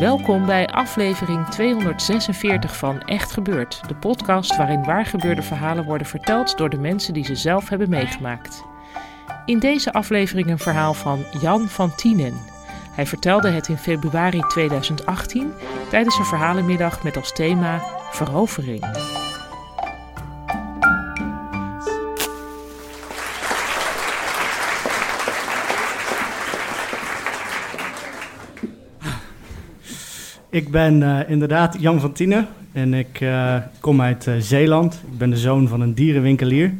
Welkom bij aflevering 246 van Echt Gebeurd, de podcast waarin waargebeurde verhalen worden verteld door de mensen die ze zelf hebben meegemaakt. In deze aflevering een verhaal van Jan van Tienen. Hij vertelde het in februari 2018 tijdens een verhalenmiddag met als thema verovering. Ik ben uh, inderdaad Jan van Tienen en ik uh, kom uit uh, Zeeland. Ik ben de zoon van een dierenwinkelier.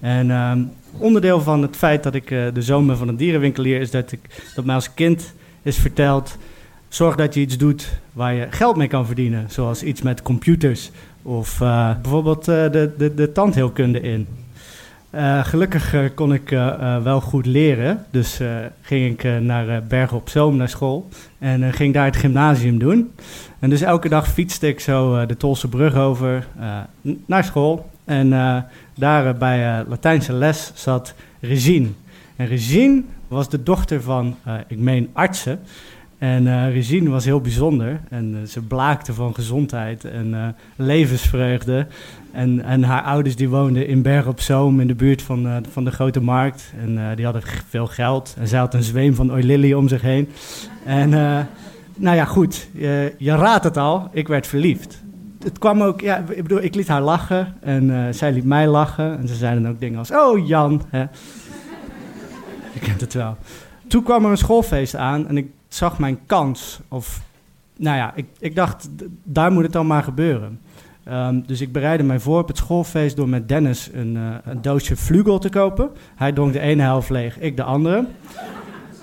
En ehm, onderdeel van het feit dat ik de zoon ben van een dierenwinkelier is dat, ik, dat mij als kind is verteld: zorg dat je iets doet waar je geld mee kan verdienen. Zoals iets met computers of bijvoorbeeld de, de, de tandheelkunde in. Uh, gelukkig uh, kon ik uh, wel goed leren. Dus ging ik naar Bergen op Zoom naar school. En ging daar het gymnasium doen. En dus elke dag fietste ik zo de Tolse brug over naar school. En daar bij Latijnse les zat Regine. En Regine was de dochter van, ik meen, artsen. En uh, Regine was heel bijzonder. En uh, ze blaakte van gezondheid en uh, levensvreugde. En, en haar ouders die woonden in Berg op Zoom in de buurt van, van de Grote Markt. En die hadden veel geld. En zij had een zweem van oililly om zich heen. En nou ja, goed. Je, je raadt het al. Ik werd verliefd. Het kwam ook, ja, ik bedoel, ik liet haar lachen. En zij liet mij lachen. En ze zeiden ook dingen als, oh Jan. Hè. Je kent het wel. Toen kwam er een schoolfeest aan en ik zag mijn kans. Of, nou ja, ik, ik dacht, daar moet het dan maar gebeuren. Um, dus ik bereidde mij voor op het schoolfeest door met Dennis een, uh, een doosje Vlugel te kopen. Hij dronk de ene helft leeg, ik de andere.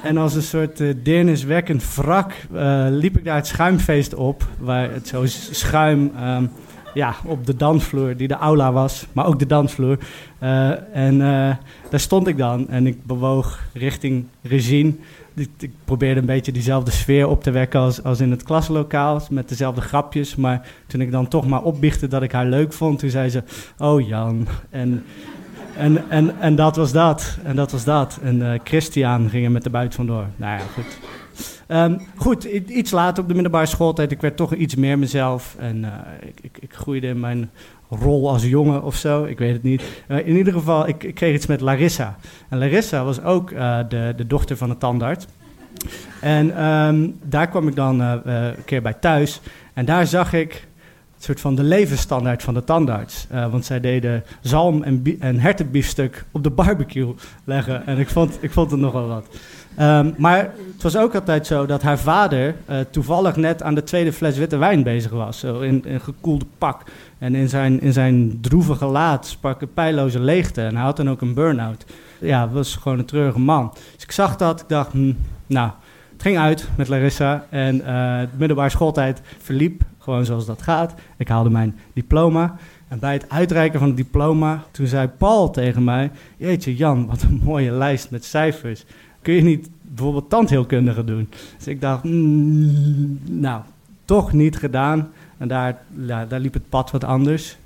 En als een soort uh, deerniswekkend wrak uh, liep ik daar het schuimfeest op. Waar het zo schuim um, ja, op de dansvloer, die de aula was, maar ook de dansvloer. en daar stond ik dan en ik bewoog richting Regine ik, probeerde een beetje diezelfde sfeer op te wekken als, als in het klaslokaal, met dezelfde grapjes. Maar toen ik dan toch maar opbiechte dat ik haar leuk vond, toen zei ze, oh Jan. En, en, en, en dat was dat. En dat was dat. En uh, Christian ging er met de buit vandoor. Nou ja, goed. Um, goed, iets later op de middelbare schooltijd, ik werd toch iets meer mezelf. En uh, ik, ik, ik, groeide in mijn rol als jongen of zo, ik weet het niet. Uh, in ieder geval, ik, ik, kreeg iets met Larissa. En Larissa was ook uh, de, de dochter van een tandarts. En um, daar kwam ik dan een keer bij thuis. En daar zag ik een soort van de levensstandaard van de tandarts. want zij deden zalm en, en hertenbiefstuk op de barbecue leggen. En ik vond, ik vond het nogal wat. Um, maar het was ook altijd zo dat haar vader uh, toevallig net aan de tweede fles witte wijn bezig was. Zo in, een gekoelde pak. En in zijn, in zijn droevige gelaat sprak een pijloze leegte. En hij had dan ook een burn-out. Ja, was gewoon een treurige man. Dus ik zag dat. Ik dacht, hm, nou, het ging uit met Larissa. En uh, de middelbare schooltijd verliep gewoon zoals dat gaat. Ik haalde mijn diploma. En bij het uitreiken van het diploma, toen zei Paul tegen mij... Jeetje Jan, wat een mooie lijst met cijfers kun je niet bijvoorbeeld tandheelkundige doen? Dus ik dacht, mm, nou, toch niet gedaan. En daar, ja, daar liep het pad wat anders.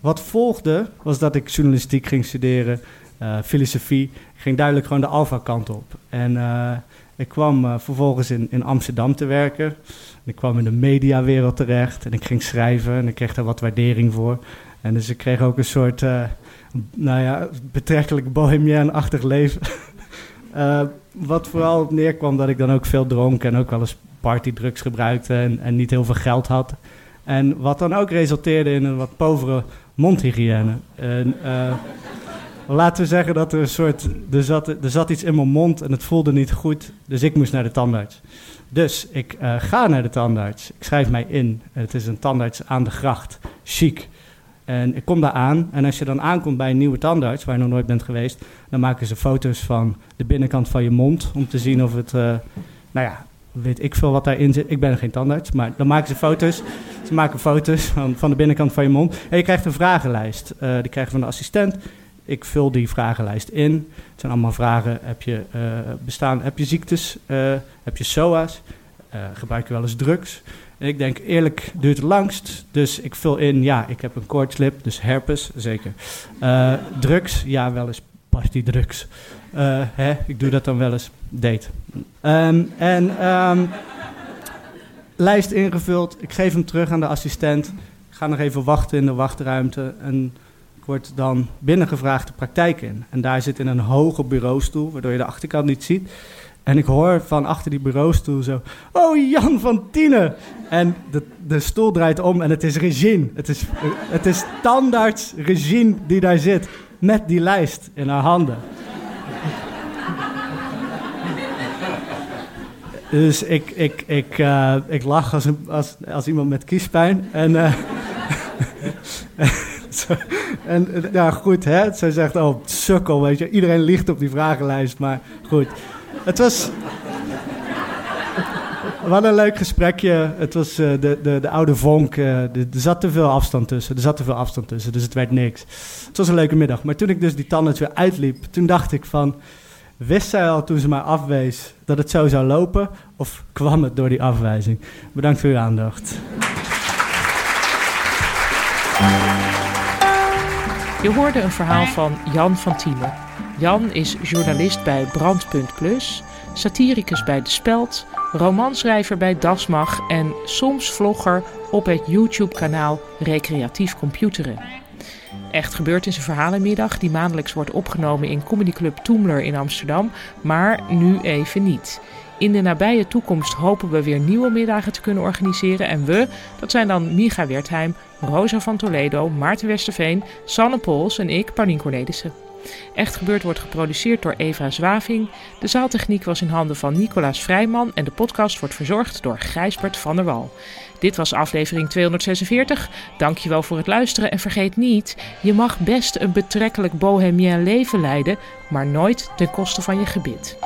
Wat volgde was dat ik journalistiek ging studeren, uh, filosofie. Ging duidelijk gewoon de alfa-kant op. En uh, ik kwam uh, vervolgens in, in Amsterdam te werken. Ik kwam in de mediawereld terecht en ik ging schrijven en ik kreeg daar wat waardering voor. En dus ik kreeg ook een soort, nou ja, betrekkelijk bohemian-achtig leven. Uh, wat vooral neerkwam dat ik dan ook veel dronk en ook wel eens partydrugs gebruikte en, en niet heel veel geld had. En wat dan ook resulteerde in een wat povere mondhygiëne. En, uh, laten we zeggen dat er een soort. Er zat, er zat iets in mijn mond en het voelde niet goed. Dus ik moest naar de tandarts. Dus ik uh, ga naar de tandarts. Ik schrijf mij in. Het is een tandarts aan de gracht. Chic. En ik kom daar aan. En als je dan aankomt bij een nieuwe tandarts, waar je nog nooit bent geweest, dan maken ze foto's van de binnenkant van je mond. Om te zien of het, uh, nou ja, weet ik veel wat daarin zit. Ik ben geen tandarts, maar dan maken ze foto's. Ze maken foto's van, van de binnenkant van je mond. En je krijgt een vragenlijst. Uh, die krijg je van de assistent. Ik vul die vragenlijst in. Het zijn allemaal vragen. Heb je, uh, bestaan, heb je ziektes? Heb je SOA's? gebruik je wel eens drugs? Ik denk, eerlijk duurt het langst. Dus ik vul in, ja, ik heb een koortslip, dus herpes, zeker. drugs, ja, wel eens past die drugs. hè, ik doe dat dan wel eens, date. Um, en um, lijst ingevuld. Ik geef hem terug aan de assistent. Ik ga nog even wachten in de wachtruimte. En ik word dan binnengevraagd de praktijk in. En daar zit in een hoge bureaustoel, waardoor je de achterkant niet ziet. En ik hoor van achter die bureaustoel zo... Oh, Jan van Tienen! En de, de stoel draait om en het is Regine. Het is, het is tandarts Regine die daar zit. Met die lijst in haar handen. Dus ik, ik, ik, uh, ik lach als, een, als, als iemand met kiespijn. En, uh, en ja, goed, hè? Zij zegt, oh, sukkel, weet je. Iedereen ligt op die vragenlijst, maar goed. Het was... Wat een leuk gesprekje. Het was uh, de, de, de oude vonk. Uh, er zat te veel afstand tussen. Er zat te veel afstand tussen, dus het werd niks. Het was een leuke middag. Maar toen ik dus die tanden weer uitliep, toen dacht ik van... Wist zij al toen ze mij afwees dat het zo zou lopen? Of kwam het door die afwijzing? Bedankt voor uw aandacht. Je hoorde een verhaal van Jan van Tielen. Jan is journalist bij Brandpunt Plus, satiricus bij De Speld, romanschrijver bij Dasmag en soms vlogger op het YouTube-kanaal Recreatief Computeren. Echt gebeurd is een verhalenmiddag die maandelijks wordt opgenomen in comedyclub Toemler in Amsterdam, maar nu even niet. In de nabije toekomst hopen we weer nieuwe middagen te kunnen organiseren. En we, dat zijn dan Micha Wertheim, Rosa van Toledo, Maarten Westerveen, Sanne Pols en ik, Paulien Cornelissen. Echt Gebeurd wordt geproduceerd door Eva Zwaving. De zaaltechniek was in handen van Nicolaas Vrijman en de podcast wordt verzorgd door Gijsbert van der Wal. Dit was aflevering 246. Dankjewel voor het luisteren en vergeet niet, je mag best een betrekkelijk bohemien leven leiden, maar nooit ten koste van je gebit.